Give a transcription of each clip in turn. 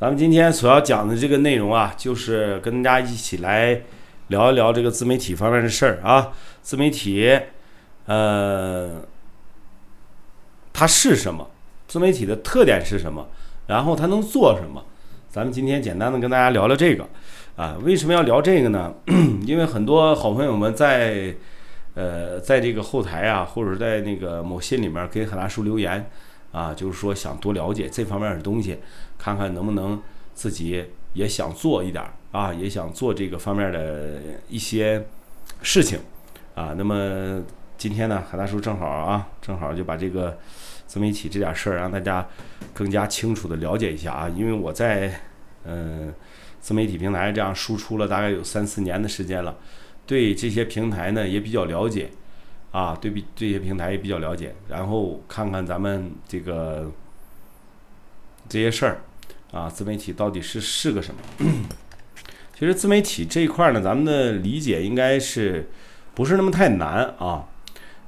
咱们今天所要讲的这个内容啊，就是跟大家一起来聊一聊这个自媒体方面的事儿啊。自媒体，呃，它是什么？自媒体的特点是什么？然后它能做什么？咱们今天简单的跟大家聊聊这个啊。为什么要聊这个呢？因为很多好朋友们在呃，在这个后台啊，或者在那个某信里面给海大叔留言。啊，就是说想多了解这方面的东西，看看能不能自己也想做一点啊，也想做这个方面的一些事情啊。那么今天呢，海大叔正好啊，正好就把这个自媒体这点事儿让大家更加清楚的了解一下啊。因为我在嗯自媒体平台这样输出了大概有三四年的时间了，对这些平台呢也比较了解。啊，对比这些平台也比较了解，然后看看咱们这个这些事儿啊，自媒体到底是是个什么？其实自媒体这一块呢，咱们的理解应该是不是那么太难啊？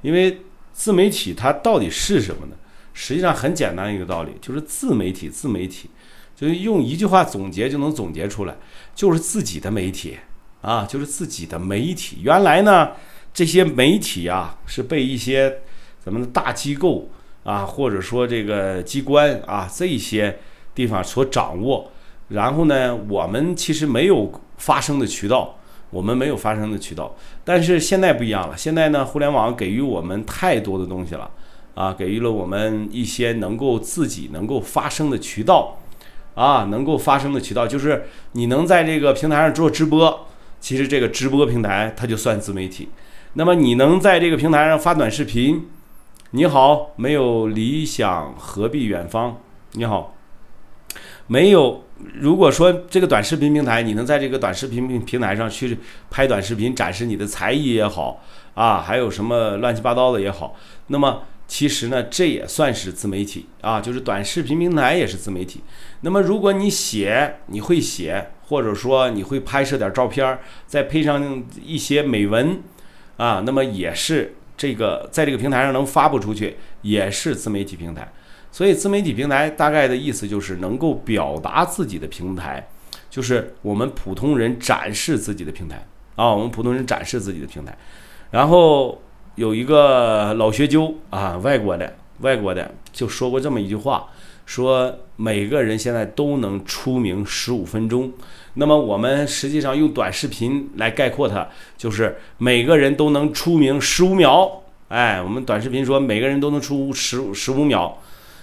因为自媒体它到底是什么呢？实际上很简单一个道理，就是自媒体，自媒体就是用一句话总结就能总结出来，就是自己的媒体啊，就是自己的媒体。原来呢？这些媒体啊，是被一些咱们的大机构啊，或者说这个机关啊，这些地方所掌握。然后呢，我们其实没有发声的渠道，我们没有发声的渠道。但是现在不一样了，现在呢，互联网给予我们太多的东西了啊，给予了我们一些能够自己能够发声的渠道啊，能够发声的渠道，就是你能在这个平台上做直播，其实这个直播平台它就算自媒体。那么你能在这个平台上发短视频？你好，没有理想何必远方？你好，没有。如果说这个短视频平台，你能在这个短视频平台上去拍短视频，展示你的才艺也好啊，还有什么乱七八糟的也好，那么其实呢，这也算是自媒体啊，就是短视频平台也是自媒体。那么如果你写，你会写，或者说你会拍摄点照片，再配上一些美文。啊，那么也是这个在这个平台上能发布出去，也是自媒体平台。所以自媒体平台大概的意思就是能够表达自己的平台，就是我们普通人展示自己的平台啊，我们普通人展示自己的平台。然后有一个老学究啊，外国的外国的就说过这么一句话。说每个人现在都能出名十五分钟，那么我们实际上用短视频来概括它，就是每个人都能出名十五秒。哎，我们短视频说每个人都能出十十五秒，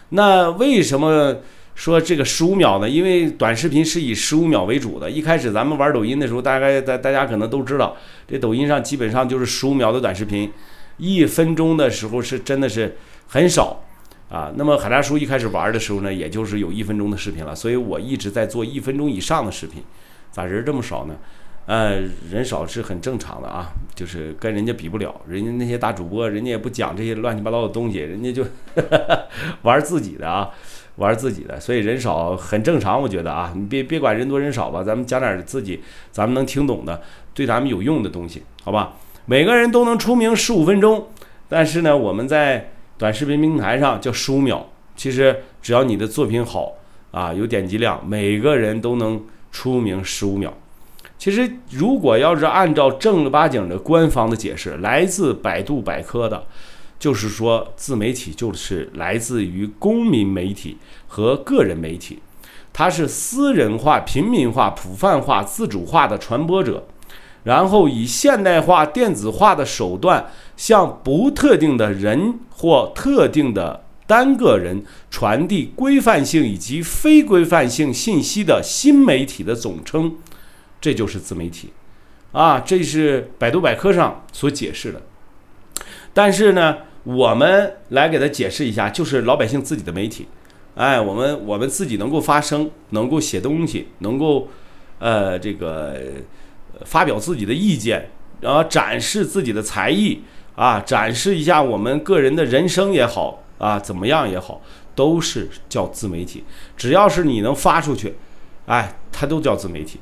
那为什么说这个十五秒呢？因为短视频是以十五秒为主的。一开始咱们玩抖音的时候，大概大大家可能都知道，这抖音上基本上就是十五秒的短视频，一分钟的时候是真的是很少。啊，那么海大叔一开始玩的时候呢，也就是有一分钟的视频了，所以我一直在做一分钟以上的视频。咋人这么少呢？呃，人少是很正常的啊，就是跟人家比不了，人家那些大主播，人家也不讲这些乱七八糟的东西，人家就 玩自己的啊，玩自己的，所以人少很正常，我觉得啊，你别别管人多人少吧，咱们讲点自己咱们能听懂的，对咱们有用的东西，好吧？每个人都能出名十五分钟，但是呢，我们在。短视频平台上叫十五秒，其实只要你的作品好啊，有点击量，每个人都能出名十五秒。其实如果要是按照正儿八经的官方的解释，来自百度百科的，就是说自媒体就是来自于公民媒体和个人媒体，它是私人化、平民化、普泛化、自主化的传播者。然后以现代化、电子化的手段，向不特定的人或特定的单个人传递规范性以及非规范性信息的新媒体的总称，这就是自媒体，啊，这是百度百科上所解释的。但是呢，我们来给他解释一下，就是老百姓自己的媒体，哎，我们我们自己能够发声，能够写东西，能够，呃，这个。发表自己的意见，然后展示自己的才艺啊，展示一下我们个人的人生也好啊，怎么样也好，都是叫自媒体。只要是你能发出去，哎，它都叫自媒体。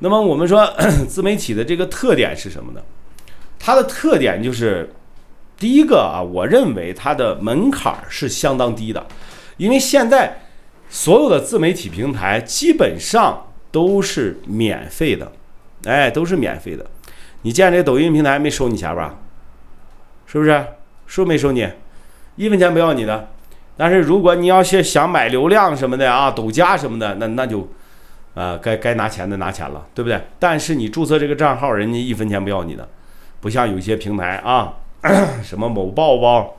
那么我们说 自媒体的这个特点是什么呢？它的特点就是，第一个啊，我认为它的门槛是相当低的，因为现在所有的自媒体平台基本上都是免费的，哎，都是免费的。你见这抖音平台没收你钱吧？是不是？收没收你？一分钱不要你的。但是如果你要是想买流量什么的啊，抖加什么的，那那就，啊，该该拿钱的拿钱了，对不对？但是你注册这个账号，人家一分钱不要你的，不像有些平台啊，什么某抱抱，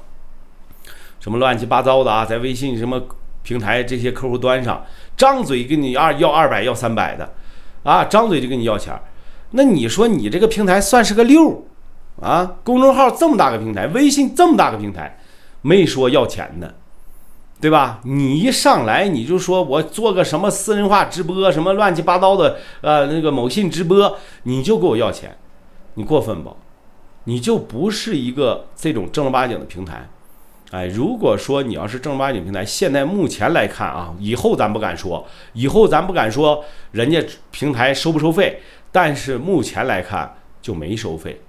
什么乱七八糟的啊，在微信什么平台这些客户端上，张嘴给你二要二百要三百的，啊，张嘴就跟你要钱，那你说你这个平台算是个六啊？公众号这么大个平台，微信这么大个平台，没说要钱的。对吧？你一上来你就说我做个什么私人化直播，什么乱七八糟的，呃，那个某信直播，你就给我要钱，你过分不？你就不是一个这种正儿八经的平台。哎，如果说你要是正儿八经平台，现在目前来看啊，以后咱不敢说，以后咱不敢说人家平台收不收费，但是目前来看就没收费，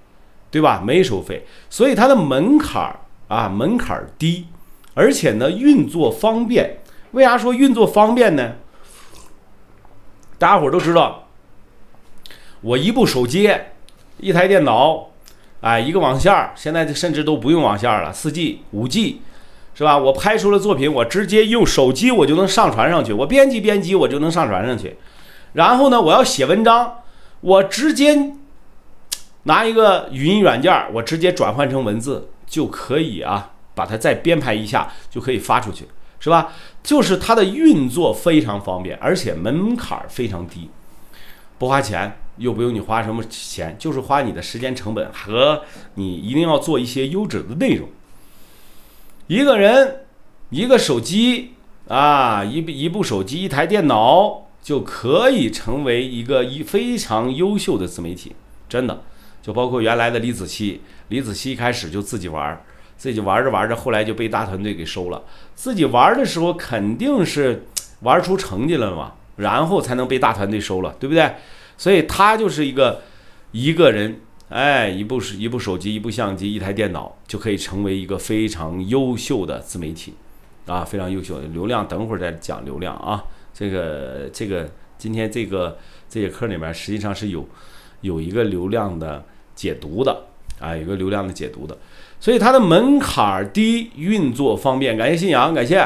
对吧？没收费，所以它的门槛儿啊，门槛儿低。而且呢，运作方便。为啥说运作方便呢？大家伙都知道，我一部手机、一台电脑，哎，一个网线儿，现在甚至都不用网线了，四 G、五 G，是吧？我拍出了作品，我直接用手机我就能上传上去，我编辑编辑我就能上传上去。然后呢，我要写文章，我直接拿一个语音软件，我直接转换成文字就可以啊。把它再编排一下就可以发出去，是吧？就是它的运作非常方便，而且门槛非常低，不花钱，又不用你花什么钱，就是花你的时间成本和你一定要做一些优质的内容。一个人一个手机啊，一一部手机，一台电脑就可以成为一个一非常优秀的自媒体，真的。就包括原来的李子柒，李子柒一开始就自己玩。自己玩着玩着，后来就被大团队给收了。自己玩的时候肯定是 玩出成绩了嘛，然后才能被大团队收了，对不对？所以他就是一个一个人，哎，一部是一部手机，一部相机，一台电脑就可以成为一个非常优秀的自媒体，啊，非常优秀的流量。等会儿再讲流量啊，这个这个今天这个这节课里面实际上是有有一个流量的解读的啊，有个流量的解读的。所以它的门槛低，运作方便。感谢信仰，感谢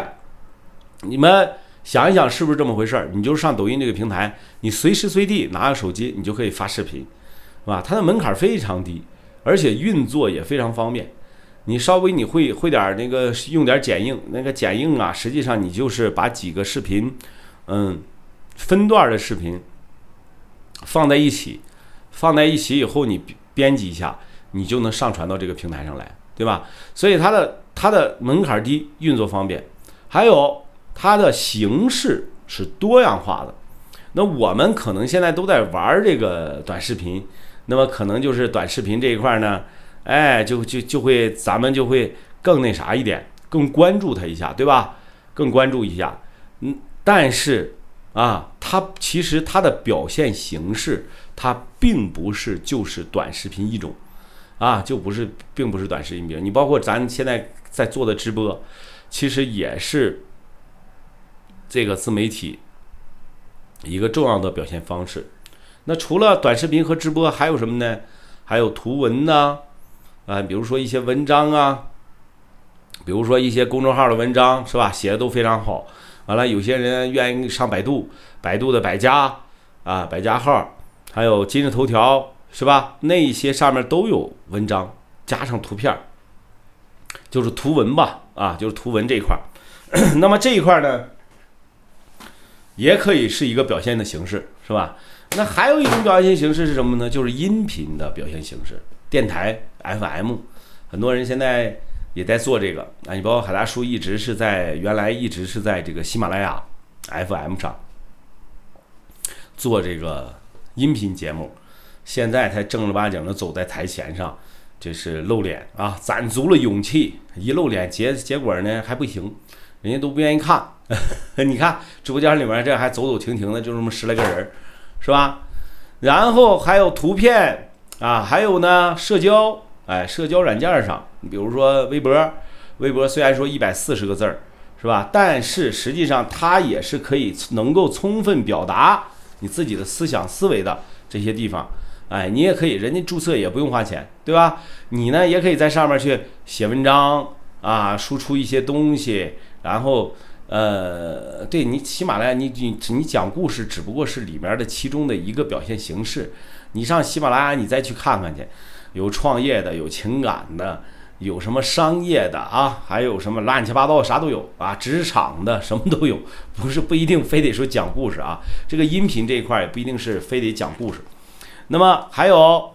你们想一想，是不是这么回事儿？你就上抖音这个平台，你随时随地拿个手机，你就可以发视频，是吧？它的门槛非常低，而且运作也非常方便。你稍微你会会点那个用点剪映，那个剪映啊，实际上你就是把几个视频，嗯，分段的视频放在一起，放在一起以后，你编辑一下，你就能上传到这个平台上来。对吧？所以它的它的门槛低，运作方便，还有它的形式是多样化的。那我们可能现在都在玩这个短视频，那么可能就是短视频这一块呢，哎，就就就会咱们就会更那啥一点，更关注它一下，对吧？更关注一下。嗯，但是啊，它其实它的表现形式，它并不是就是短视频一种。啊，就不是，并不是短视频你包括咱现在在做的直播，其实也是这个自媒体一个重要的表现方式。那除了短视频和直播，还有什么呢？还有图文呐，啊，比如说一些文章啊，比如说一些公众号的文章，是吧？写的都非常好。完了，有些人愿意上百度，百度的百家啊，百家号，还有今日头条。是吧？那些上面都有文章，加上图片，就是图文吧，啊，就是图文这一块儿。那么这一块呢，也可以是一个表现的形式，是吧？那还有一种表现形式是什么呢？就是音频的表现形式，电台 FM，很多人现在也在做这个啊。你包括海大叔一直是在原来一直是在这个喜马拉雅 FM 上做这个音频节目。现在才正儿八经的走在台前上，这是露脸啊，攒足了勇气，一露脸结结果呢还不行，人家都不愿意看。你看直播间里面这还走走停停的，就这么十来个人，是吧？然后还有图片啊，还有呢社交，哎，社交软件上，你比如说微博，微博虽然说一百四十个字儿，是吧？但是实际上它也是可以能够充分表达你自己的思想思维的这些地方。哎，你也可以，人家注册也不用花钱，对吧？你呢也可以在上面去写文章啊，输出一些东西，然后呃，对你喜马拉雅，你你你讲故事只不过是里面的其中的一个表现形式。你上喜马拉雅，你再去看看去，有创业的，有情感的。有什么商业的啊？还有什么乱七八糟啥都有啊？职场的什么都有，不是不一定非得说讲故事啊。这个音频这一块也不一定是非得讲故事。那么还有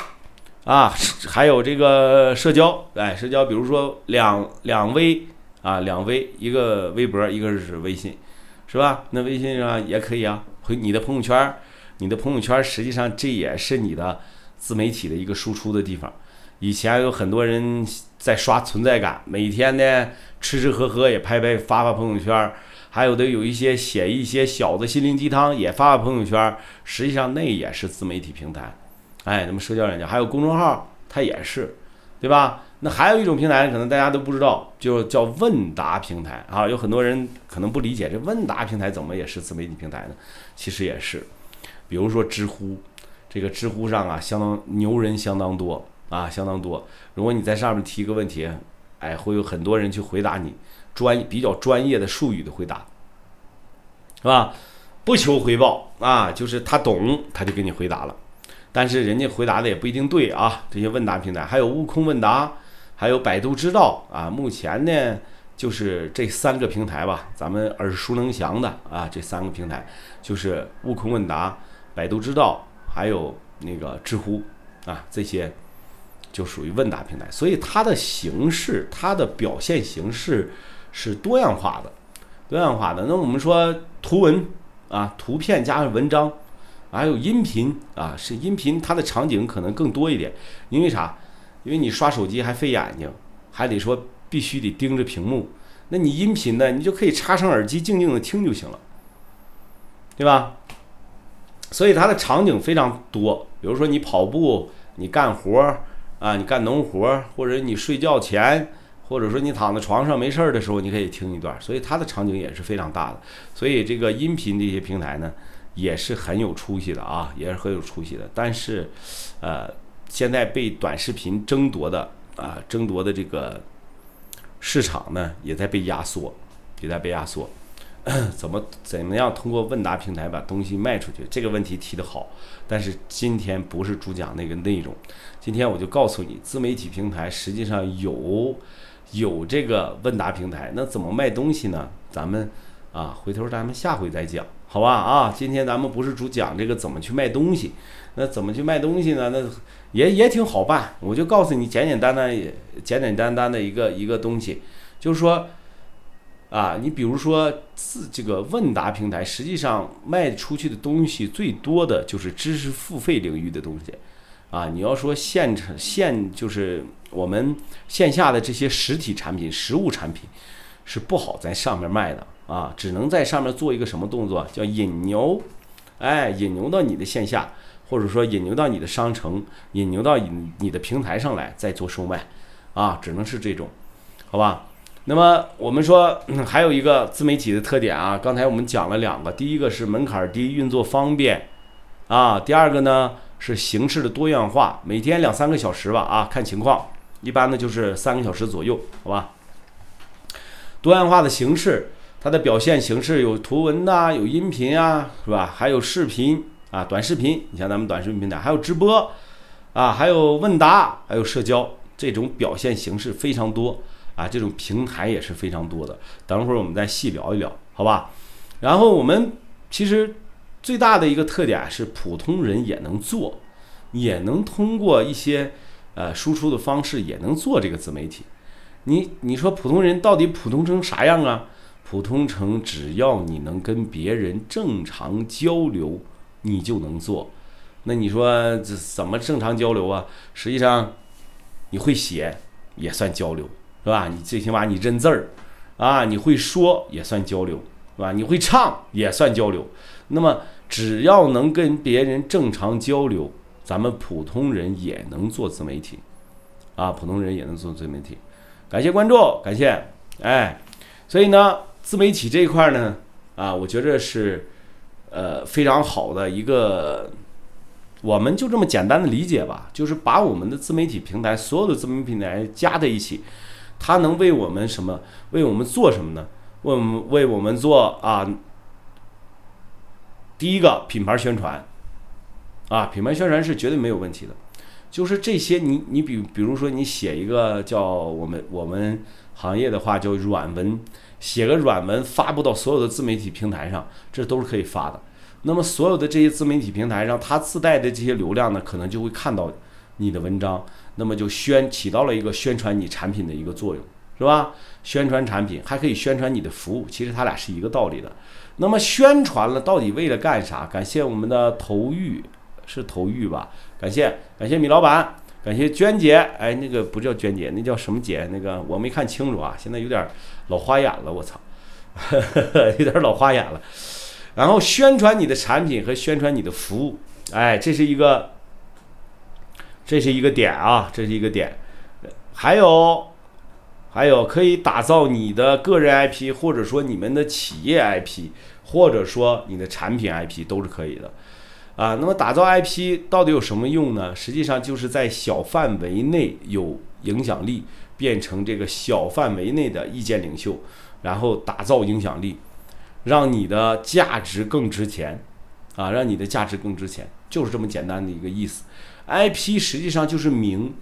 啊，还有这个社交，哎，社交，比如说两两微啊，两微，一个微博，一个是微信，是吧？那微信上也可以啊，回你的朋友圈，你的朋友圈实际上这也是你的自媒体的一个输出的地方。以前有很多人在刷存在感，每天呢吃吃喝喝也拍拍发发朋友圈，还有的有一些写一些小的心灵鸡汤也发发朋友圈，实际上那也是自媒体平台，哎，那么社交软件还有公众号，它也是，对吧？那还有一种平台可能大家都不知道，就叫问答平台啊，有很多人可能不理解这问答平台怎么也是自媒体平台呢？其实也是，比如说知乎，这个知乎上啊，相当牛人相当多。啊，相当多。如果你在上面提一个问题，哎，会有很多人去回答你，专比较专业的术语的回答，是吧？不求回报啊，就是他懂，他就给你回答了。但是人家回答的也不一定对啊。这些问答平台，还有悟空问答，还有百度知道啊。目前呢，就是这三个平台吧，咱们耳熟能详的啊，这三个平台就是悟空问答、百度知道，还有那个知乎啊，这些。就属于问答平台，所以它的形式、它的表现形式是多样化的，多样化的。那我们说图文啊，图片加上文章，还有音频啊，是音频，它的场景可能更多一点。因为啥？因为你刷手机还费眼睛，还得说必须得盯着屏幕。那你音频呢？你就可以插上耳机，静静的听就行了，对吧？所以它的场景非常多。比如说你跑步，你干活儿。啊，你干农活儿，或者你睡觉前，或者说你躺在床上没事儿的时候，你可以听一段，所以它的场景也是非常大的。所以这个音频这些平台呢，也是很有出息的啊，也是很有出息的。但是，呃，现在被短视频争夺的啊，争夺的这个市场呢，也在被压缩，也在被压缩。怎么怎么样通过问答平台把东西卖出去？这个问题提得好，但是今天不是主讲那个内容。今天我就告诉你，自媒体平台实际上有有这个问答平台，那怎么卖东西呢？咱们啊，回头咱们下回再讲，好吧？啊，今天咱们不是主讲这个怎么去卖东西，那怎么去卖东西呢？那也也挺好办，我就告诉你简简单单、简简单单的一个一个东西，就是说。啊，你比如说自这个问答平台，实际上卖出去的东西最多的就是知识付费领域的东西，啊，你要说现成现就是我们线下的这些实体产品、实物产品是不好在上面卖的。啊，只能在上面做一个什么动作，叫引流，哎，引流到你的线下，或者说引流到你的商城，引流到你你的平台上来再做售卖，啊，只能是这种，好吧？那么我们说还有一个自媒体的特点啊，刚才我们讲了两个，第一个是门槛低，运作方便，啊，第二个呢是形式的多样化，每天两三个小时吧，啊，看情况，一般呢就是三个小时左右，好吧？多样化的形式，它的表现形式有图文呐，有音频啊，是吧？还有视频啊，短视频，你像咱们短视频平台，还有直播，啊，还有问答，还有社交，这种表现形式非常多。啊，这种平台也是非常多的。等会儿我们再细聊一聊，好吧？然后我们其实最大的一个特点是，普通人也能做，也能通过一些呃输出的方式，也能做这个自媒体。你你说普通人到底普通成啥样啊？普通成只要你能跟别人正常交流，你就能做。那你说这怎么正常交流啊？实际上你会写也算交流。是吧？你最起码你认字儿，啊，你会说也算交流，是吧？你会唱也算交流。那么只要能跟别人正常交流，咱们普通人也能做自媒体，啊，普通人也能做自媒体。感谢关注，感谢，哎，所以呢。自媒体这一块呢，啊，我觉着是呃非常好的一个，我们就这么简单的理解吧，就是把我们的自媒体平台所有的自媒体平台加在一起，它能为我们什么？为我们做什么呢？为我们为我们做啊，第一个品牌宣传，啊，品牌宣传是绝对没有问题的。就是这些，你你比比如说，你写一个叫我们我们行业的话叫软文，写个软文发布到所有的自媒体平台上，这都是可以发的。那么所有的这些自媒体平台上，它自带的这些流量呢，可能就会看到你的文章，那么就宣起到了一个宣传你产品的一个作用，是吧？宣传产品还可以宣传你的服务，其实它俩是一个道理的。那么宣传了到底为了干啥？感谢我们的投玉。是投玉吧？感谢感谢米老板，感谢娟姐。哎，那个不叫娟姐，那叫什么姐？那个我没看清楚啊，现在有点老花眼了，我操，有点老花眼了。然后宣传你的产品和宣传你的服务，哎，这是一个，这是一个点啊，这是一个点。还有还有，可以打造你的个人 IP，或者说你们的企业 IP，或者说你的产品 IP 都是可以的。啊，那么打造 IP 到底有什么用呢？实际上就是在小范围内有影响力，变成这个小范围内的意见领袖，然后打造影响力，让你的价值更值钱，啊，让你的价值更值钱，就是这么简单的一个意思。IP 实际上就是名，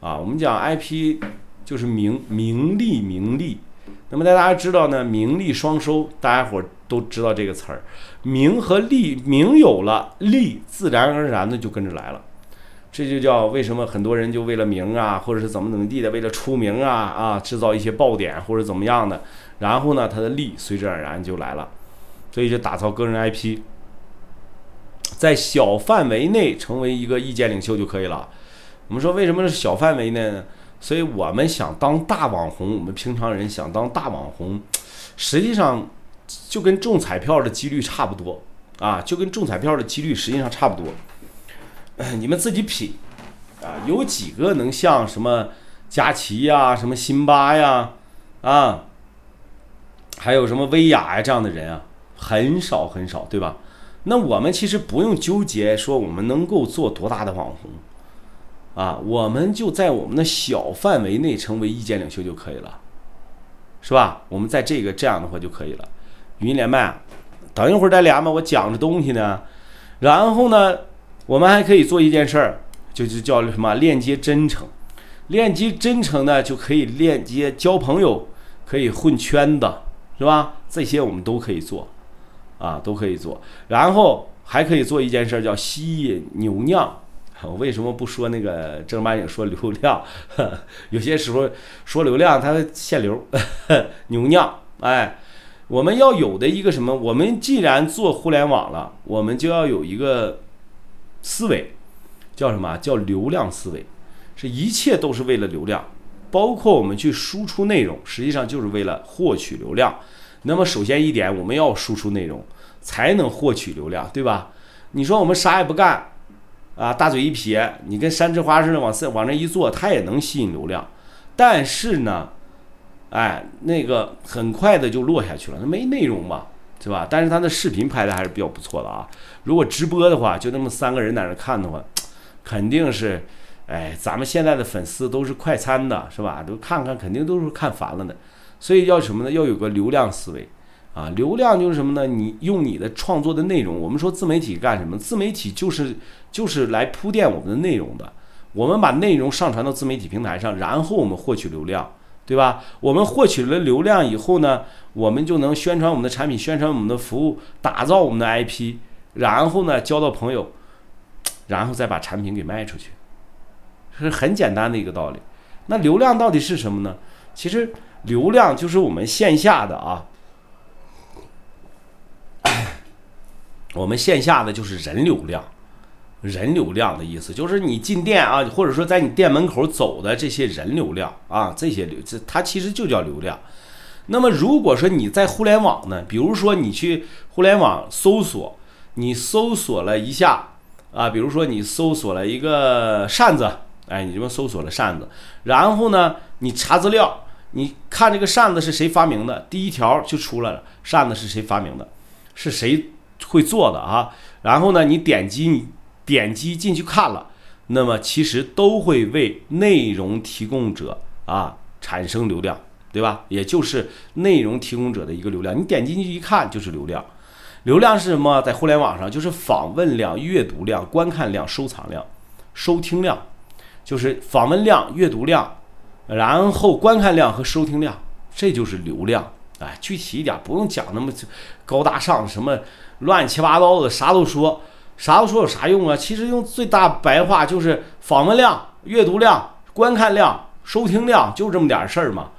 啊，我们讲 IP 就是名名利名利。那么大家知道呢，名利双收，大家伙都知道这个词儿。名和利，名有了，利自然而然的就跟着来了。这就叫为什么很多人就为了名啊，或者是怎么怎么地的，为了出名啊啊，制造一些爆点或者怎么样的，然后呢，他的利随之而然就来了。所以就打造个人 IP，在小范围内成为一个意见领袖就可以了。我们说为什么是小范围内呢？所以我们想当大网红，我们平常人想当大网红，实际上就跟中彩票的几率差不多啊，就跟中彩票的几率实际上差不多。你们自己品啊，有几个能像什么佳琪呀、什么辛巴呀啊，还有什么薇娅呀这样的人啊，很少很少，对吧？那我们其实不用纠结说我们能够做多大的网红。啊，我们就在我们的小范围内成为意见领袖就可以了，是吧？我们在这个这样的话就可以了。语音连麦，等一会儿再连吧，我讲着东西呢。然后呢，我们还可以做一件事儿，就就叫什么链接真诚。链接真诚呢，就可以链接交朋友，可以混圈子，是吧？这些我们都可以做，啊，都可以做。然后还可以做一件事儿，叫吸引牛酿。我为什么不说那个正儿八经说流量？有些时候说流量，它限流，牛酿。哎，我们要有的一个什么？我们既然做互联网了，我们就要有一个思维，叫什么叫流量思维？是一切都是为了流量，包括我们去输出内容，实际上就是为了获取流量。那么首先一点，我们要输出内容，才能获取流量，对吧？你说我们啥也不干？啊，大嘴一撇，你跟山之花似的，往这往那一坐，它也能吸引流量。但是呢，哎，那个很快的就落下去了，那没内容嘛，是吧？但是他的视频拍的还是比较不错的啊。如果直播的话，就那么三个人在那看的话，肯定是，哎，咱们现在的粉丝都是快餐的，是吧？都看看，肯定都是看烦了的。所以要什么呢？要有个流量思维。啊，流量就是什么呢？你用你的创作的内容，我们说自媒体干什么？自媒体就是就是来铺垫我们的内容的。我们把内容上传到自媒体平台上，然后我们获取流量，对吧？我们获取了流量以后呢，我们就能宣传我们的产品，宣传我们的服务，打造我们的 IP，然后呢交到朋友，然后再把产品给卖出去，是很简单的一个道理。那流量到底是什么呢？其实流量就是我们线下的啊。我们线下的就是人流量，人流量的意思就是你进店啊，或者说在你店门口走的这些人流量啊，这些流这它其实就叫流量。那么如果说你在互联网呢，比如说你去互联网搜索，你搜索了一下啊，比如说你搜索了一个扇子，哎，你这边搜索了扇子，然后呢，你查资料，你看这个扇子是谁发明的？第一条就出来了，扇子是谁发明的？是谁会做的啊？然后呢，你点击你点击进去看了，那么其实都会为内容提供者啊产生流量，对吧？也就是内容提供者的一个流量。你点进去一看就是流量。流量是什么？在互联网上就是访问量、阅读量、观看量、收藏量、收听量，就是访问量、阅读量，然后观看量和收听量，这就是流量。哎，具体一点，不用讲那么高大上，什么乱七八糟的，啥都说，啥都说有啥用啊？其实用最大白话就是访问量、阅读量、观看量、收听量，就这么点事儿嘛。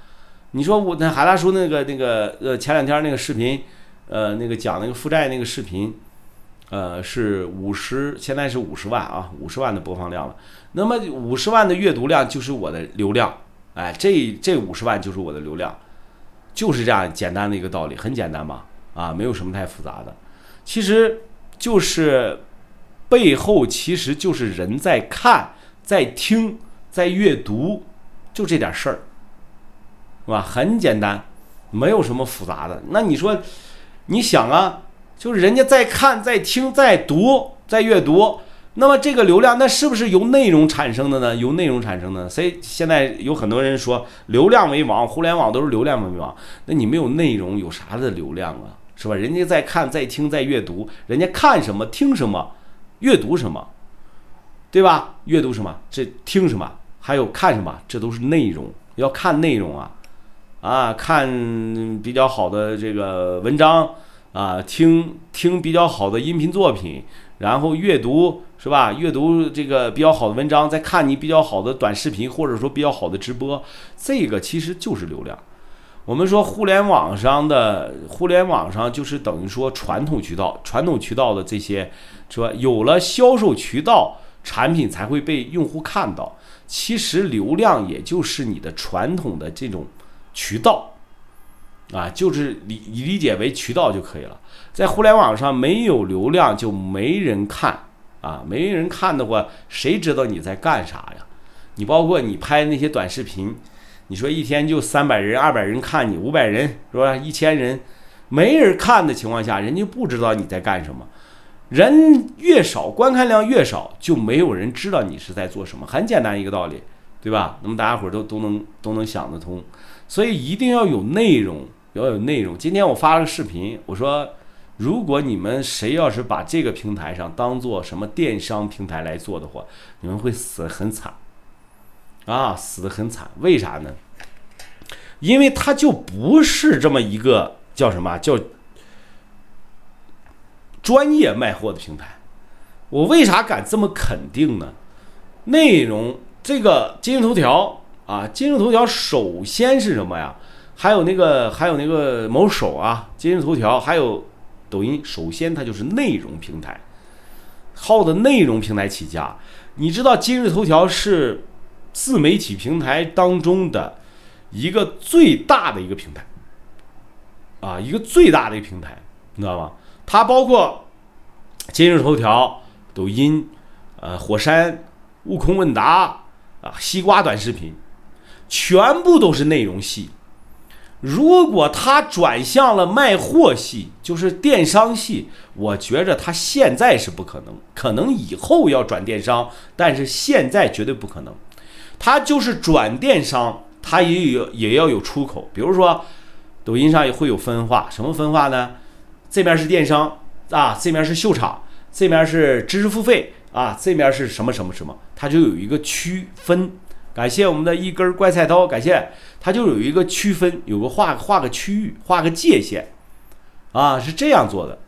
你说我那海大叔那个那个呃前两天那个视频。呃，那个讲那个负债那个视频，呃，是五十，现在是五十万啊，五十万的播放量了。那么五十万的阅读量就是我的流量，哎，这这五十万就是我的流量，就是这样简单的一个道理，很简单吧？啊，没有什么太复杂的，其实就是背后其实就是人在看、在听、在阅读，就这点事儿，是吧？很简单，没有什么复杂的。那你说？你想啊，就是人家在看、在听、在读、在阅读，那么这个流量，那是不是由内容产生的呢？由内容产生的。所以现在有很多人说流量为王，互联网都是流量为王。那你没有内容，有啥的流量啊？是吧？人家在看、在听、在阅读，人家看什么、听什么、阅读什么，对吧？阅读什么？这听什么？还有看什么？这都是内容。要看内容啊。啊，看比较好的这个文章啊，听听比较好的音频作品，然后阅读是吧？阅读这个比较好的文章，再看你比较好的短视频，或者说比较好的直播，这个其实就是流量。我们说互联网上的互联网上就是等于说传统渠道，传统渠道的这些是吧？有了销售渠道，产品才会被用户看到。其实流量也就是你的传统的这种。渠道，啊，就是理理解为渠道就可以了。在互联网上没有流量就没人看啊，没人看的话，谁知道你在干啥呀？你包括你拍那些短视频，你说一天就三百人、二百人看你，五百人是吧？一千人，没人看的情况下，人家不知道你在干什么。人越少，观看量越少，就没有人知道你是在做什么。很简单一个道理，对吧？那么大家伙儿都都能都能想得通。所以一定要有内容，要有内容。今天我发了个视频，我说，如果你们谁要是把这个平台上当做什么电商平台来做的话，你们会死得很惨，啊，死得很惨。为啥呢？因为它就不是这么一个叫什么叫专业卖货的平台。我为啥敢这么肯定呢？内容这个今日头条。啊，今日头条首先是什么呀？还有那个，还有那个某手啊，今日头条，还有抖音，首先它就是内容平台，靠的内容平台起家。你知道今日头条是自媒体平台当中的一个最大的一个平台，啊，一个最大的一个平台，你知道吗？它包括今日头条、抖音、呃，火山、悟空问答啊，西瓜短视频。全部都是内容系。如果他转向了卖货系，就是电商系，我觉着他现在是不可能，可能以后要转电商，但是现在绝对不可能。他就是转电商，他也有也要有出口。比如说，抖音上也会有分化，什么分化呢？这边是电商啊，这边是秀场，这边是知识付费啊，这边是什么什么什么，它就有一个区分。感谢我们的一根怪菜刀，感谢它就有一个区分，有个画画个区域，画个界限，啊，是这样做的，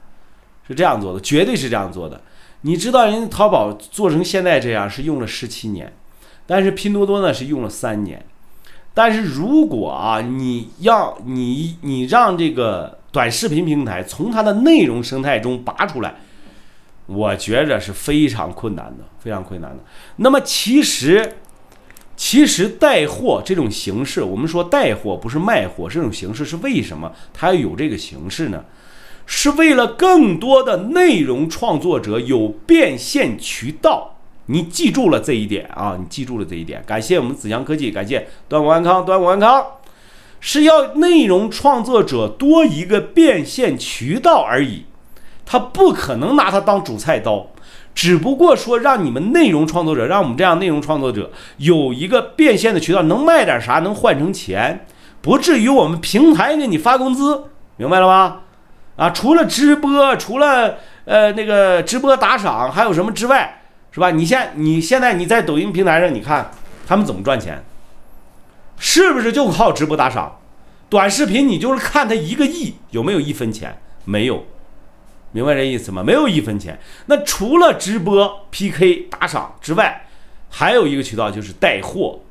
是这样做的，绝对是这样做的。你知道，人家淘宝做成现在这样是用了十七年，但是拼多多呢是用了三年。但是如果啊，你要你你让这个短视频平台从它的内容生态中拔出来，我觉着是非常困难的，非常困难的。那么其实。其实带货这种形式，我们说带货不是卖货，这种形式是为什么它要有这个形式呢？是为了更多的内容创作者有变现渠道。你记住了这一点啊！你记住了这一点。感谢我们紫阳科技，感谢端午安康，端午安康。是要内容创作者多一个变现渠道而已，他不可能拿它当主菜刀，只不过说让你们内容创作者，让我们这样内容创作者有一个变现的渠道，能卖点啥，能换成钱，不至于我们平台给你发工资，明白了吗？啊，除了直播，除了呃那个直播打赏，还有什么之外，是吧？你现你现在你在抖音平台上，你看他们怎么赚钱？是不是就靠直播打赏？短视频你就是看他一个亿有没有一分钱？没有，明白这意思吗？没有一分钱。那除了直播 PK 打赏之外，还有一个渠道就是带货，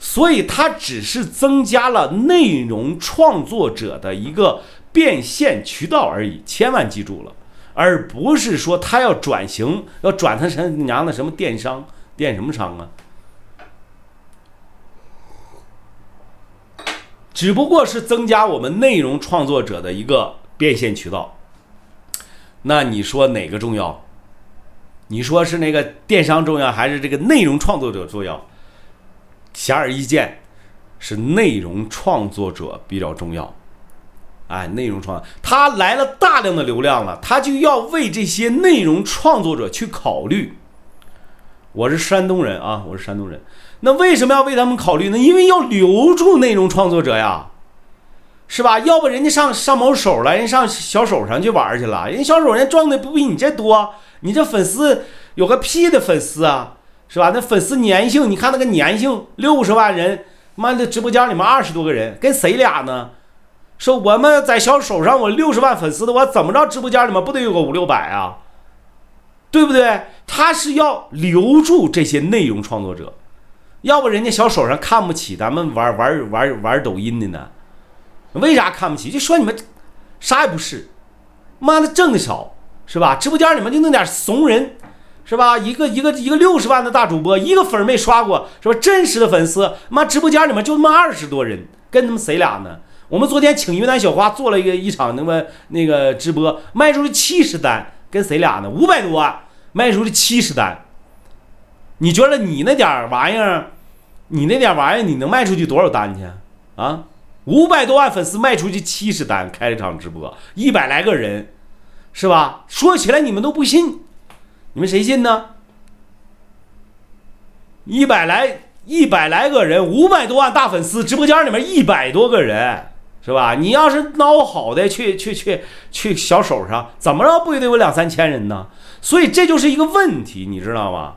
所以它只是增加了内容创作者的一个变现渠道而已。千万记住了，而不是说他要转型，要转他成娘的什么电商、电什么商啊？只不过是增加我们内容创作者的一个变现渠道。那你说哪个重要？你说是那个电商重要，还是这个内容创作者重要？显而易见，是内容创作者比较重要。哎，内容创，他来了大量的流量了，他就要为这些内容创作者去考虑。我是山东人啊，我是山东人。那为什么要为他们考虑呢？因为要留住内容创作者呀，是吧？要不人家上上某手了，人上小手上去玩去了，人小手人赚的不比你这多，你这粉丝有个屁的粉丝啊，是吧？那粉丝粘性，你看那个粘性，六十万人，妈的直播间里面二十多个人，跟谁俩呢？说我们在小手上，我六十万粉丝的，我怎么着直播间里面不得有个五六百啊？对不对？他是要留住这些内容创作者。要不人家小手上看不起咱们玩玩玩玩抖音的呢？为啥看不起？就说你们啥也不是，妈的挣的少是吧？直播间里面就弄点怂人是吧？一个一个一个六十万的大主播，一个粉没刷过是吧？真实的粉丝，妈直播间里面就他妈二十多人，跟他们谁俩呢？我们昨天请云南小花做了一个一场那么那个直播，卖出去七十单，跟谁俩呢？五百多万卖出去七十单。你觉得你那点玩意儿，你那点玩意儿，你能卖出去多少单去啊？五百多万粉丝卖出去七十单，开了场直播，一百来个人，是吧？说起来你们都不信，你们谁信呢？一百来一百来个人，五百多万大粉丝，直播间里面一百多个人，是吧？你要是捞好的去去去去小手上，怎么着不也得有两三千人呢？所以这就是一个问题，你知道吗？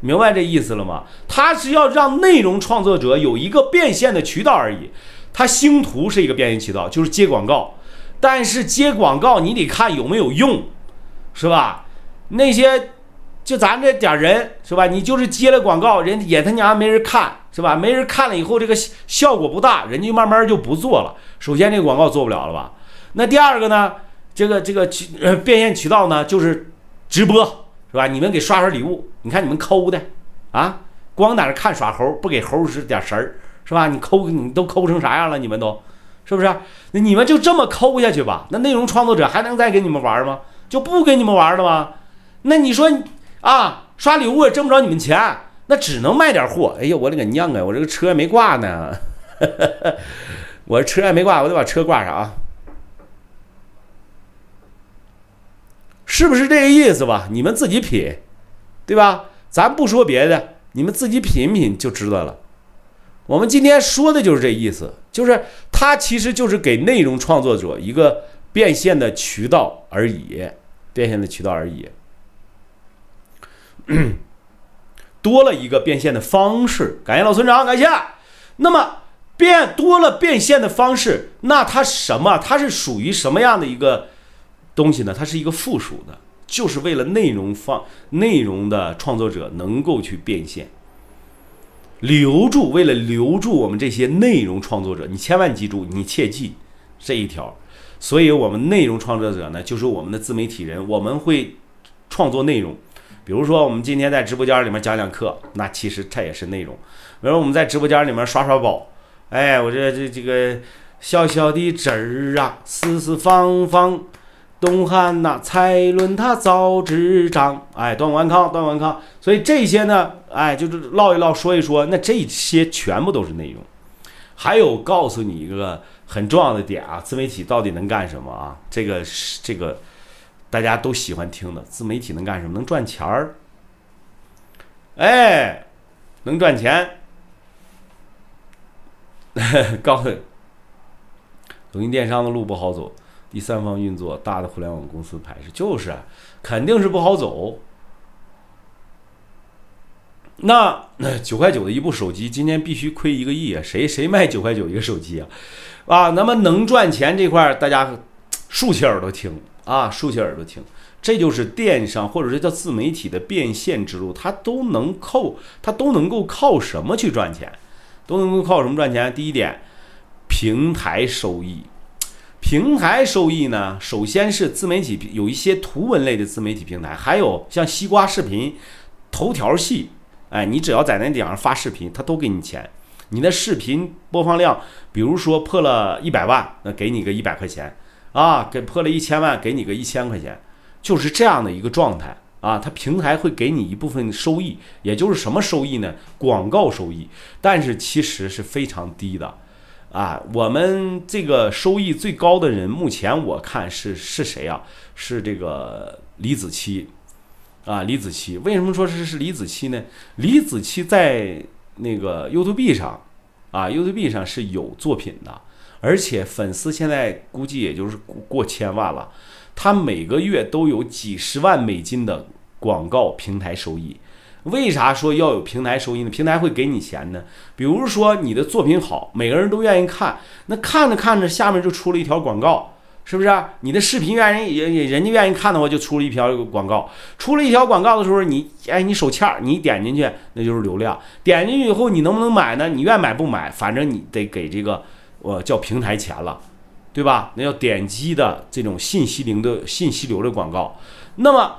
明白这意思了吗？他是要让内容创作者有一个变现的渠道而已。他星图是一个变现渠道，就是接广告。但是接广告你得看有没有用，是吧？那些就咱这点人，是吧？你就是接了广告，人也他娘没人看，是吧？没人看了以后，这个效果不大，人家慢慢就不做了。首先这个广告做不了了吧？那第二个呢？这个这个渠变现渠道呢，就是直播。是吧？你们给刷刷礼物，你看你们抠的，啊，光在那看耍猴，不给猴使点神儿，是吧？你抠你都抠成啥样了？你们都，是不是？那你们就这么抠下去吧？那内容创作者还能再跟你们玩吗？就不跟你们玩了吗？那你说啊，刷礼物也挣不着你们钱，那只能卖点货。哎呀，我勒个娘啊！我这个车还没挂呢，我车还没挂，我得把车挂上啊。是不是这个意思吧？你们自己品，对吧？咱不说别的，你们自己品品就知道了。我们今天说的就是这意思，就是它其实就是给内容创作者一个变现的渠道而已，变现的渠道而已，多了一个变现的方式。感谢老村长，感谢。那么变多了变现的方式，那它什么？它是属于什么样的一个？东西呢，它是一个附属的，就是为了内容放内容的创作者能够去变现，留住，为了留住我们这些内容创作者，你千万记住，你切记这一条。所以，我们内容创作者呢，就是我们的自媒体人，我们会创作内容。比如说，我们今天在直播间里面讲讲课，那其实这也是内容。比如我们在直播间里面刷刷宝，哎，我这这这个小小的纸儿啊，四四方方。东汉呐，蔡伦他造纸张，哎，段万康，段万康，所以这些呢，哎，就是唠一唠，说一说，那这些全部都是内容。还有告诉你一个很重要的点啊，自媒体到底能干什么啊？这个是这个大家都喜欢听的，自媒体能干什么？能赚钱儿，哎，能赚钱。告诉抖音电商的路不好走，第三方运作，大的互联网公司排斥，就是肯定是不好走。那九块九的一部手机，今天必须亏一个亿啊！谁谁卖九块九一个手机啊？啊，那么能赚钱这块，大家竖起耳朵听啊，竖起耳朵听，这就是电商或者是叫自媒体的变现之路，它都能靠，它都能够靠什么去赚钱？都能够靠什么赚钱？第一点，平台收益。平台收益呢，首先是自媒体有一些图文类的自媒体平台，还有像西瓜视频、头条系。哎，你只要在那顶上发视频，他都给你钱。你的视频播放量，比如说破了一百万，那给你个一百块钱啊；给破了一千万，给你个一千块钱，就是这样的一个状态啊。它平台会给你一部分收益，也就是什么收益呢？广告收益，但是其实是非常低的啊。我们这个收益最高的人，目前我看是是谁啊？是这个李子柒。啊，李子柒为什么说是是李子柒呢？李子柒在那个 YouTube 上，啊，YouTube 上是有作品的，而且粉丝现在估计也就是过千万了。他每个月都有几十万美金的广告平台收益。为啥说要有平台收益呢？平台会给你钱呢？比如说你的作品好，每个人都愿意看，那看着看着，下面就出了一条广告。是不是你的视频愿意也人家愿意看的话，就出了一条广告。出了一条广告的时候，你哎你手欠，你点进去那就是流量。点进去以后，你能不能买呢？你愿买不买，反正你得给这个我叫平台钱了，对吧？那叫点击的这种信息流的信息流的广告，那么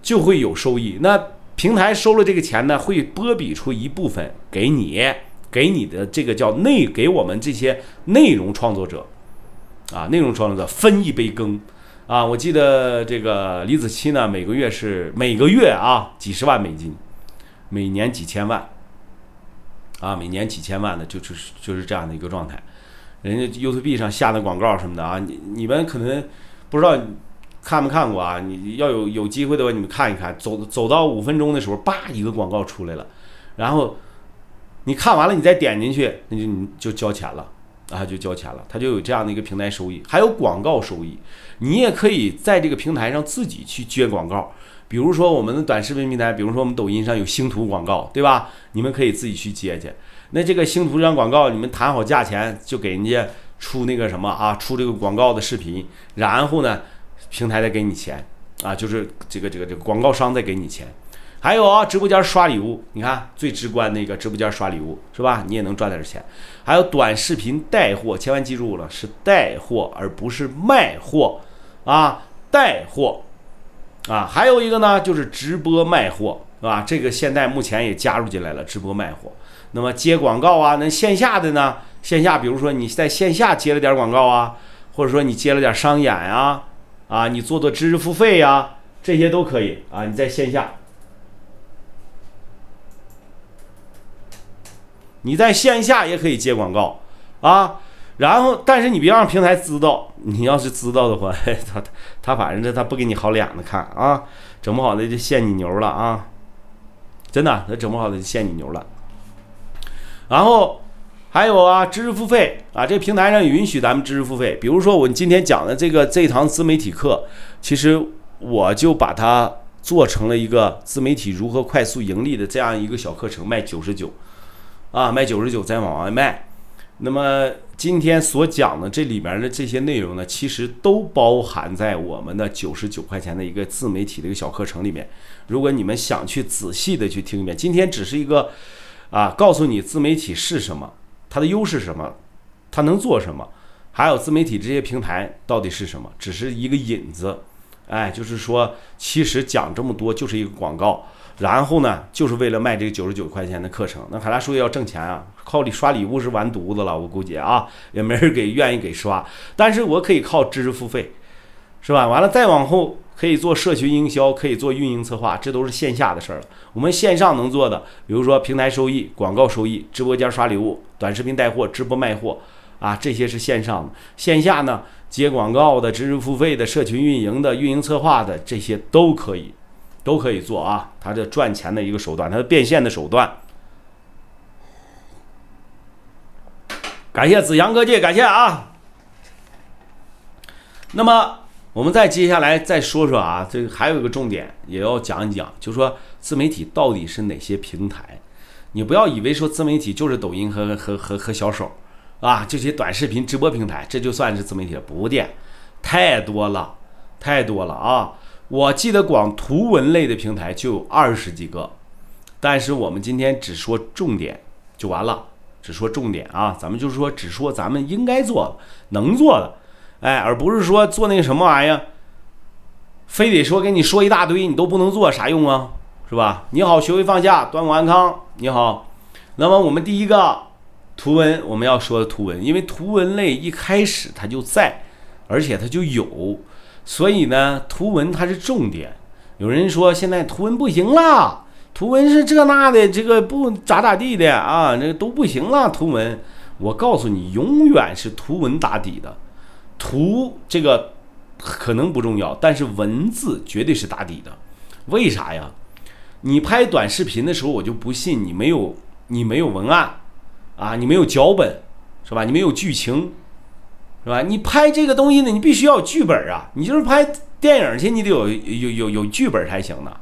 就会有收益。那平台收了这个钱呢，会拨比出一部分给你，给你的这个叫内给我们这些内容创作者。啊，内容创作者分一杯羹，啊，我记得这个李子柒呢，每个月是每个月啊几十万美金，每年几千万，啊，每年几千万的，就就是就是这样的一个状态。人家 YouTube 上下的广告什么的啊，你你们可能不知道看没看过啊？你要有有机会的话，你们看一看。走走到五分钟的时候，叭一个广告出来了，然后你看完了，你再点进去，那就你就交钱了。啊，就交钱了，他就有这样的一个平台收益，还有广告收益。你也可以在这个平台上自己去接广告，比如说我们的短视频平台，比如说我们抖音上有星图广告，对吧？你们可以自己去接去。那这个星图上广告，你们谈好价钱，就给人家出那个什么啊，出这个广告的视频，然后呢，平台在给你钱啊，就是这个这个这个广告商在给你钱。还有啊，直播间刷礼物，你看最直观的一个直播间刷礼物是吧？你也能赚点钱。还有短视频带货，千万记住了，是带货而不是卖货啊，带货啊。还有一个呢，就是直播卖货，是吧？这个现在目前也加入进来了，直播卖货。那么接广告啊，那线下的呢？线下比如说你在线下接了点广告啊，或者说你接了点商演啊，啊，你做做知识付费呀，这些都可以啊。你在线下。你在线下也可以接广告啊，然后但是你别让平台知道，你要是知道的话，他他反正这他不给你好脸子看啊，整不好的就限你牛了啊，真的，他整不好的就限你牛了。然后还有啊，知识付费啊，这个平台上允许咱们知识付费，比如说我今天讲的这个这堂自媒体课，其实我就把它做成了一个自媒体如何快速盈利的这样一个小课程，卖九十九。啊，卖九十九再往外卖。那么今天所讲的这里边的这些内容呢，其实都包含在我们的九十九块钱的一个自媒体的一个小课程里面。如果你们想去仔细的去听一遍，今天只是一个啊，告诉你自媒体是什么，它的优势是什么，它能做什么，还有自媒体这些平台到底是什么，只是一个引子。哎，就是说，其实讲这么多就是一个广告。然后呢，就是为了卖这个九十九块钱的课程。那海拉叔要挣钱啊，靠你刷礼物是完犊子了，我估计啊，也没人给愿意给刷。但是我可以靠知识付费，是吧？完了再往后可以做社群营销，可以做运营策划，这都是线下的事儿了。我们线上能做的，比如说平台收益、广告收益、直播间刷礼物、短视频带货、直播卖货啊，这些是线上的。线下呢，接广告的、知识付费的、社群运营的、运营策划的，这些都可以，都可以做啊。它这赚钱的一个手段，它的变现的手段。感谢子阳科技，感谢啊。那么我们再接下来再说说啊，这个还有一个重点也要讲一讲，就说自媒体到底是哪些平台？你不要以为说自媒体就是抖音和和和和小手啊，这些短视频直播平台，这就算是自媒体了？不的，太多了，太多了啊！我记得光图文类的平台就有二十几个，但是我们今天只说重点就完了。只说重点啊，咱们就是说，只说咱们应该做、能做的，哎，而不是说做那个什么玩意儿，非得说跟你说一大堆，你都不能做，啥用啊？是吧？你好，学会放下，端午安康。你好，那么我们第一个图文，我们要说的图文，因为图文类一开始它就在，而且它就有，所以呢，图文它是重点。有人说现在图文不行了。图文是这那的，这个不咋咋地的啊，那都不行了。图文，我告诉你，永远是图文打底的。图这个可能不重要，但是文字绝对是打底的。为啥呀？你拍短视频的时候，我就不信你没有你没有文案啊，你没有脚本是吧？你没有剧情是吧？你拍这个东西呢，你必须要有剧本啊。你就是拍电影去，你得有有有有剧本才行呢。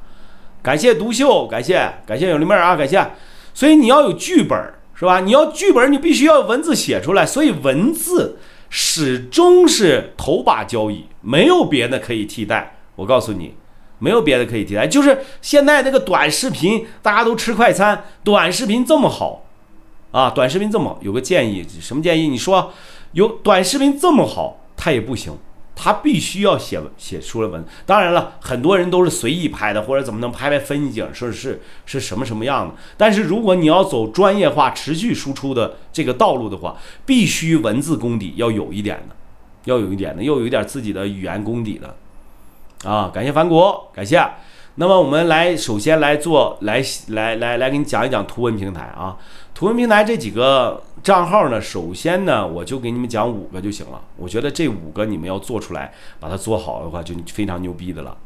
感谢独秀，感谢感谢有丽妹儿啊，感谢。所以你要有剧本是吧？你要剧本，你必须要文字写出来。所以文字始终是头把交椅，没有别的可以替代。我告诉你，没有别的可以替代。就是现在那个短视频，大家都吃快餐，短视频这么好啊，短视频这么，有个建议，什么建议？你说有短视频这么好，它也不行。他必须要写文写出了文，当然了，很多人都是随意拍的，或者怎么能拍拍风景，说是是什么什么样的。但是如果你要走专业化、持续输出的这个道路的话，必须文字功底要有一点的，要有一点的，又有一点自己的语言功底的。啊，感谢凡谷，感谢。那么我们来首先来做，来来来来给你讲一讲图文平台啊。图文平台这几个账号呢，首先呢，我就给你们讲五个就行了。我觉得这五个你们要做出来，把它做好的话，就非常牛逼的了。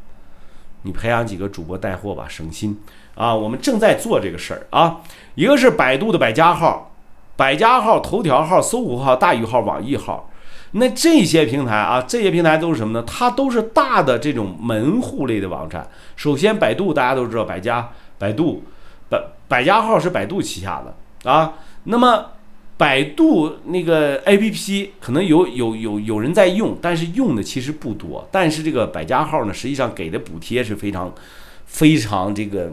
你培养几个主播带货吧，省心啊！我们正在做这个事儿啊。一个是百度的百家号、百家号、头条号、搜狐号、大鱼号、网易号。那这些平台啊，这些平台都是什么呢？它都是大的这种门户类的网站。首先，百度大家都知道，百家、百度、百百家号是百度旗下的。啊，那么百度那个 APP 可能有有有有人在用，但是用的其实不多。但是这个百家号呢，实际上给的补贴是非常非常这个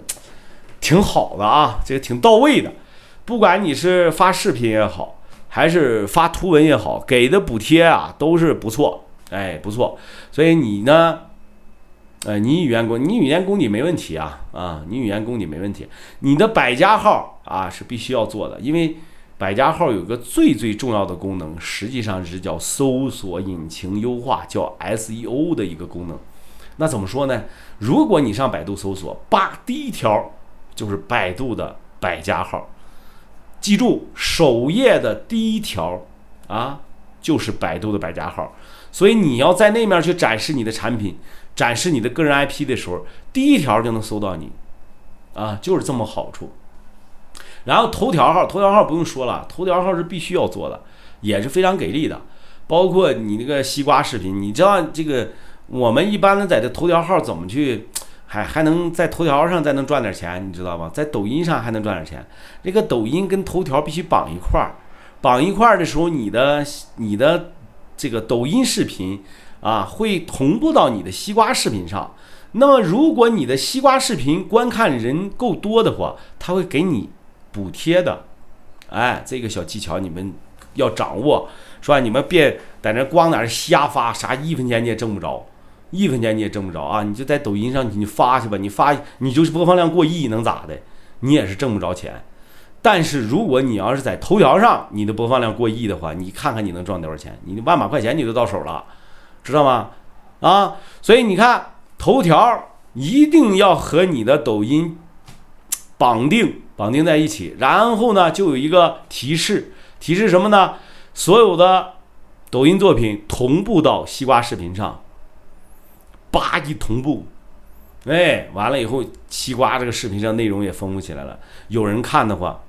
挺好的啊，这个挺到位的。不管你是发视频也好，还是发图文也好，给的补贴啊都是不错，哎，不错。所以你呢？呃，你语言功，你语言功底没问题啊，啊，你语言功底没问题。你的百家号啊是必须要做的，因为百家号有个最最重要的功能，实际上是叫搜索引擎优化，叫 SEO 的一个功能。那怎么说呢？如果你上百度搜索，叭，第一条就是百度的百家号，记住首页的第一条啊就是百度的百家号，所以你要在那面去展示你的产品。展示你的个人 IP 的时候，第一条就能搜到你，啊，就是这么好处。然后头条号，头条号不用说了，头条号是必须要做的，也是非常给力的。包括你那个西瓜视频，你知道这个我们一般的在这头条号怎么去，还还能在头条上再能赚点钱，你知道吗？在抖音上还能赚点钱。这个抖音跟头条必须绑一块儿，绑一块儿的时候，你的你的这个抖音视频。啊，会同步到你的西瓜视频上。那么，如果你的西瓜视频观看人够多的话，他会给你补贴的。哎，这个小技巧你们要掌握，是吧？你们别在那光在那瞎发，啥一分钱你也挣不着，一分钱你也挣不着啊！你就在抖音上你发去吧，你发你就是播放量过亿能咋的？你也是挣不着钱。但是如果你要是在头条上，你的播放量过亿的话，你看看你能赚多少钱？你万把块钱你都到手了。知道吗？啊，所以你看，头条一定要和你的抖音绑定绑定在一起，然后呢，就有一个提示，提示什么呢？所有的抖音作品同步到西瓜视频上，叭一同步，哎，完了以后，西瓜这个视频上内容也丰富起来了，有人看的话，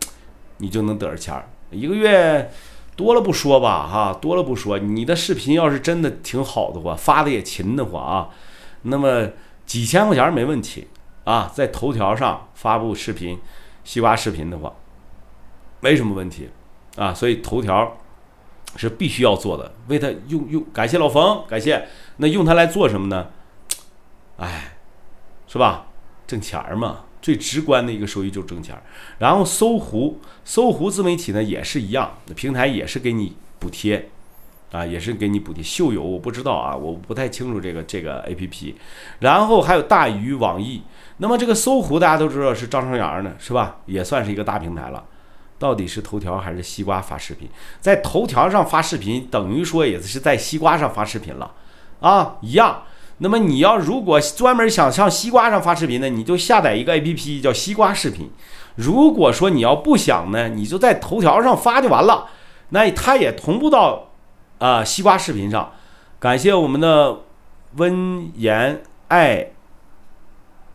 你就能得着钱儿，一个月。多了不说吧，哈，多了不说。你的视频要是真的挺好的话，发的也勤的话啊，那么几千块钱没问题啊。在头条上发布视频，西瓜视频的话，没什么问题啊。所以头条是必须要做的。为他用用，感谢老冯，感谢。那用它来做什么呢？哎，是吧？挣钱儿嘛。最直观的一个收益就是挣钱儿，然后搜狐，搜狐自媒体呢也是一样，平台也是给你补贴，啊，也是给你补贴。秀友我不知道啊，我不太清楚这个这个 A P P，然后还有大鱼网易，那么这个搜狐大家都知道是张成阳的，是吧？也算是一个大平台了。到底是头条还是西瓜发视频？在头条上发视频，等于说也是在西瓜上发视频了，啊，一样。那么你要如果专门想上西瓜上发视频呢，你就下载一个 A P P 叫西瓜视频。如果说你要不想呢，你就在头条上发就完了，那它也同步到啊西瓜视频上。感谢我们的温言爱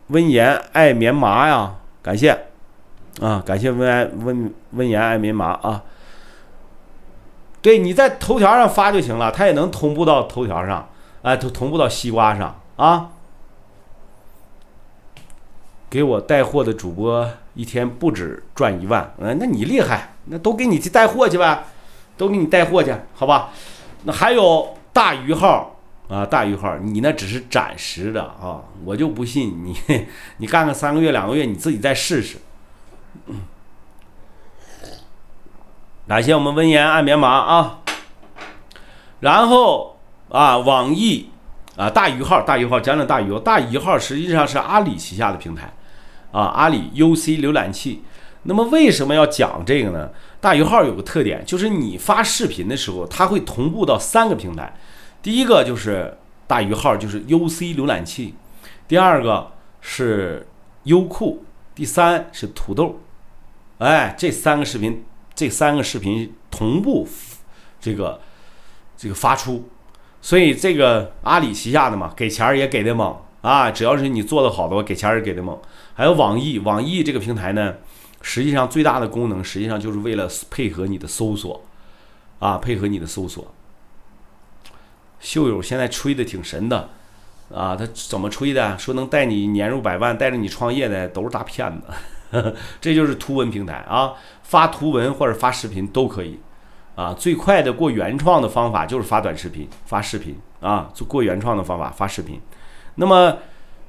温言爱棉麻呀，感谢啊，感谢温爱温温言爱棉麻啊。对你在头条上发就行了，它也能同步到头条上。哎，都同步到西瓜上啊！给我带货的主播一天不止赚一万，嗯，那你厉害，那都给你去带货去呗，都给你带货去，好吧？那还有大鱼号啊，大鱼号，你那只是暂时的啊，我就不信你，你干个三个月两个月，你自己再试试。感谢我们温言爱棉麻啊，然后。啊，网易啊，大鱼号，大鱼号，讲讲大鱼号。大鱼号实际上是阿里旗下的平台，啊，阿里 UC 浏览器。那么为什么要讲这个呢？大鱼号有个特点，就是你发视频的时候，它会同步到三个平台。第一个就是大鱼号，就是 UC 浏览器；第二个是优酷；第三是土豆。哎，这三个视频，这三个视频同步这个这个发出。所以这个阿里旗下的嘛，给钱儿也给的猛啊！只要是你做的好的话，给钱儿也给的猛。还有网易，网易这个平台呢，实际上最大的功能，实际上就是为了配合你的搜索，啊，配合你的搜索。秀友现在吹的挺神的，啊，他怎么吹的？说能带你年入百万，带着你创业的都是大骗子。这就是图文平台啊，发图文或者发视频都可以。啊，最快的过原创的方法就是发短视频、发视频啊，做过原创的方法发视频。那么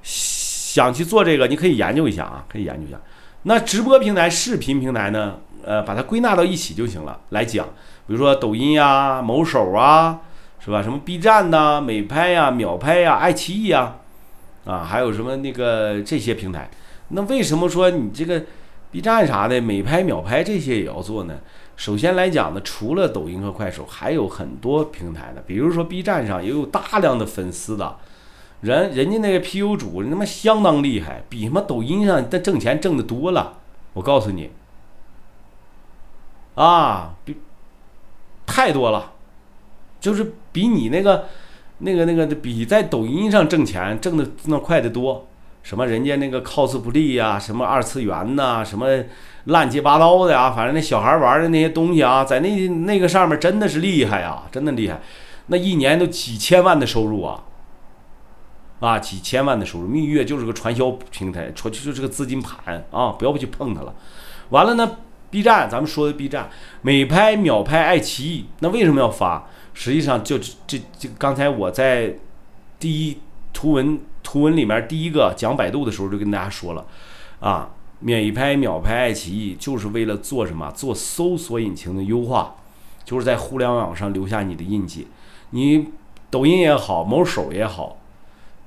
想去做这个，你可以研究一下啊，可以研究一下。那直播平台、视频平台呢？呃，把它归纳到一起就行了。来讲，比如说抖音呀、某手啊，是吧？什么 B 站呐、美拍呀、秒拍呀、爱奇艺呀，啊，还有什么那个这些平台。那为什么说你这个 B 站啥的、美拍、秒拍这些也要做呢？首先来讲呢，除了抖音和快手，还有很多平台的，比如说 B 站上也有大量的粉丝的，人人家那个 PU 主他妈相当厉害，比他妈抖音上的挣钱挣的多了。我告诉你，啊，比太多了，就是比你那个那个那个比在抖音上挣钱挣的那快的多。什么人家那个 cosplay 呀，什么二次元呐，什么乱七八糟的啊，反正那小孩玩的那些东西啊，在那那个上面真的是厉害呀，真的厉害，那一年都几千万的收入啊，啊，几千万的收入。蜜月就是个传销平台，传就是个资金盘啊，不要不去碰它了。完了呢，B 站，咱们说的 B 站，美拍、秒拍、爱奇艺，那为什么要发？实际上就这这刚才我在第一图文。图文里面第一个讲百度的时候就跟大家说了，啊，美拍、秒拍、爱奇艺就是为了做什么？做搜索引擎的优化，就是在互联网上留下你的印记。你抖音也好，某手也好，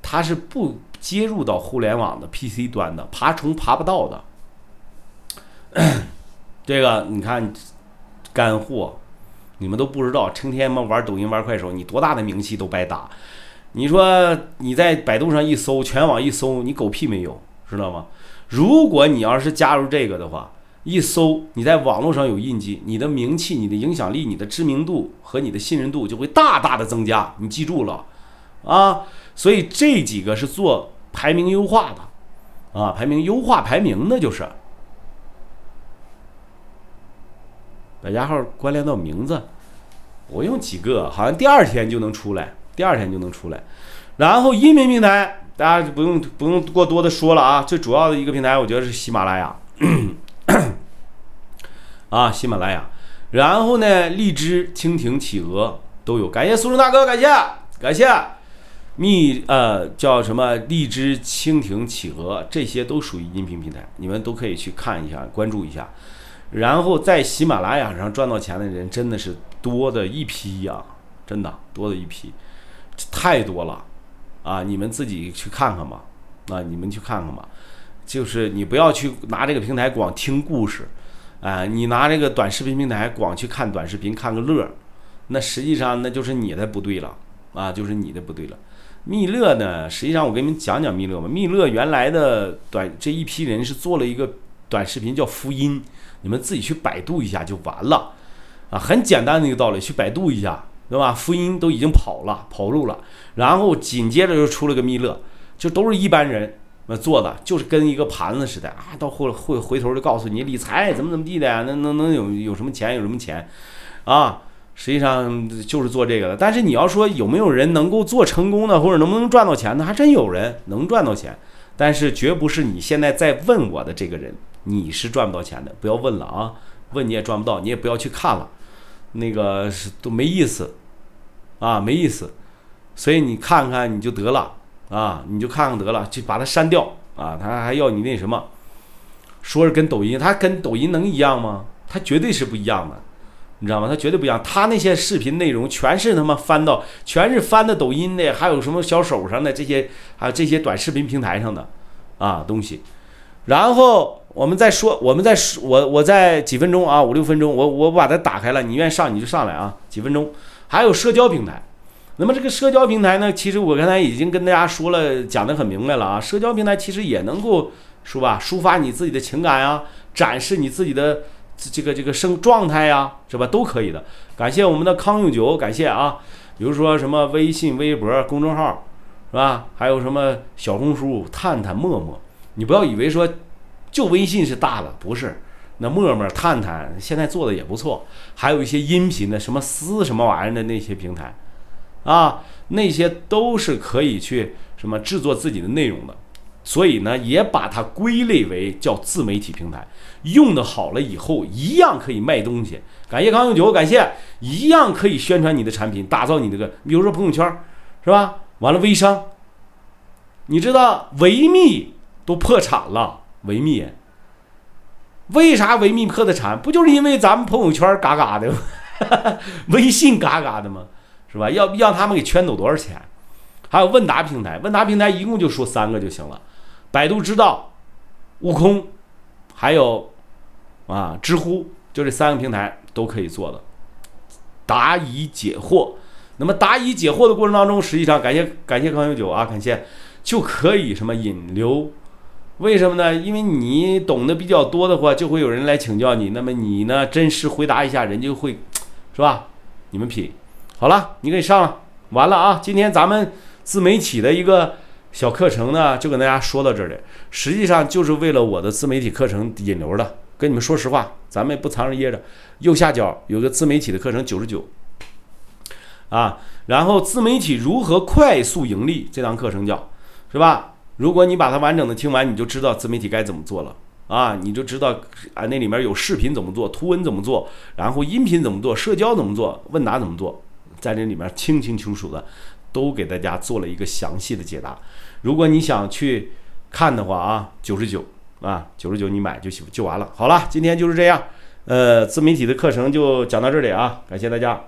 它是不接入到互联网的 PC 端的，爬虫爬不到的。这个你看，干货，你们都不知道，成天嘛玩抖音、玩快手，你多大的名气都白搭。你说你在百度上一搜，全网一搜，你狗屁没有，知道吗？如果你要是加入这个的话，一搜你在网络上有印记，你的名气、你的影响力、你的知名度和你的信任度就会大大的增加。你记住了啊！所以这几个是做排名优化的啊，排名优化排名的就是百家号关联到名字，我用几个，好像第二天就能出来，第二天就能出来。然后音频平台。大家就不用不用过多的说了啊，最主要的一个平台，我觉得是喜马拉雅，啊，喜马拉雅，然后呢，荔枝、蜻蜓、企鹅都有。感谢苏州大哥，感谢感谢，蜜呃叫什么荔枝、蜻蜓、企鹅，这些都属于音频平台，你们都可以去看一下，关注一下。然后在喜马拉雅上赚到钱的人真的是多的一批呀，真的多的一批，太多了。啊，你们自己去看看吧，啊，你们去看看吧，就是你不要去拿这个平台光听故事，啊，你拿这个短视频平台光去看短视频看个乐，那实际上那就是你的不对了，啊，就是你的不对了。蜜乐呢，实际上我给你们讲讲蜜乐吧。蜜乐原来的短这一批人是做了一个短视频叫福音，你们自己去百度一下就完了，啊，很简单的一个道理，去百度一下。对吧？福音都已经跑了，跑路了，然后紧接着就出了个密勒，就都是一般人那做的，就是跟一个盘子似的啊。到后会回头就告诉你理财怎么怎么地的，能能能有有什么钱有什么钱，啊，实际上就是做这个的。但是你要说有没有人能够做成功的，或者能不能赚到钱呢？还真有人能赚到钱，但是绝不是你现在在问我的这个人，你是赚不到钱的，不要问了啊，问你也赚不到，你也不要去看了。那个是都没意思，啊，没意思，所以你看看你就得了啊，你就看看得了，就把它删掉啊。他还要你那什么，说是跟抖音，他跟抖音能一样吗？他绝对是不一样的，你知道吗？他绝对不一样。他那些视频内容全是他妈翻到，全是翻的抖音的，还有什么小手上的这些，还有这些短视频平台上的啊东西，然后。我们再说，我们再说，我我在几分钟啊，五六分钟，我我把它打开了，你愿意上你就上来啊，几分钟。还有社交平台，那么这个社交平台呢，其实我刚才已经跟大家说了，讲得很明白了啊。社交平台其实也能够说吧，抒发你自己的情感呀，展示你自己的这个这个生状态呀，是吧？都可以的。感谢我们的康永久，感谢啊。比如说什么微信、微博公众号，是吧？还有什么小红书、探探、陌陌，你不要以为说。就微信是大了，不是？那陌陌、探探现在做的也不错，还有一些音频的，什么私什么玩意儿的那些平台，啊，那些都是可以去什么制作自己的内容的。所以呢，也把它归类为叫自媒体平台，用的好了以后，一样可以卖东西。感谢康永久，感谢，一样可以宣传你的产品，打造你这个，比如说朋友圈，是吧？完了微商，你知道维密都破产了。维密，为啥维密破的产？不就是因为咱们朋友圈嘎嘎的吗？微信嘎嘎的吗？是吧？要让他们给圈走多少钱？还有问答平台，问答平台一共就说三个就行了：百度知道、悟空，还有啊知乎，就这三个平台都可以做的答疑解惑。那么答疑解惑的过程当中，实际上感谢感谢康永久啊，感谢就可以什么引流。为什么呢？因为你懂得比较多的话，就会有人来请教你。那么你呢，真实回答一下，人就会，是吧？你们品好了，你可以上了。完了啊！今天咱们自媒体的一个小课程呢，就跟大家说到这里。实际上就是为了我的自媒体课程引流的。跟你们说实话，咱们也不藏着掖着。右下角有个自媒体的课程，九十九啊。然后自媒体如何快速盈利，这堂课程叫，是吧？如果你把它完整的听完，你就知道自媒体该怎么做了啊！你就知道啊，那里面有视频怎么做，图文怎么做，然后音频怎么做，社交怎么做，问答怎么做，在这里面清清楚楚的都给大家做了一个详细的解答。如果你想去看的话啊，九十九啊，九十九你买就行就完了。好了，今天就是这样，呃，自媒体的课程就讲到这里啊，感谢大家。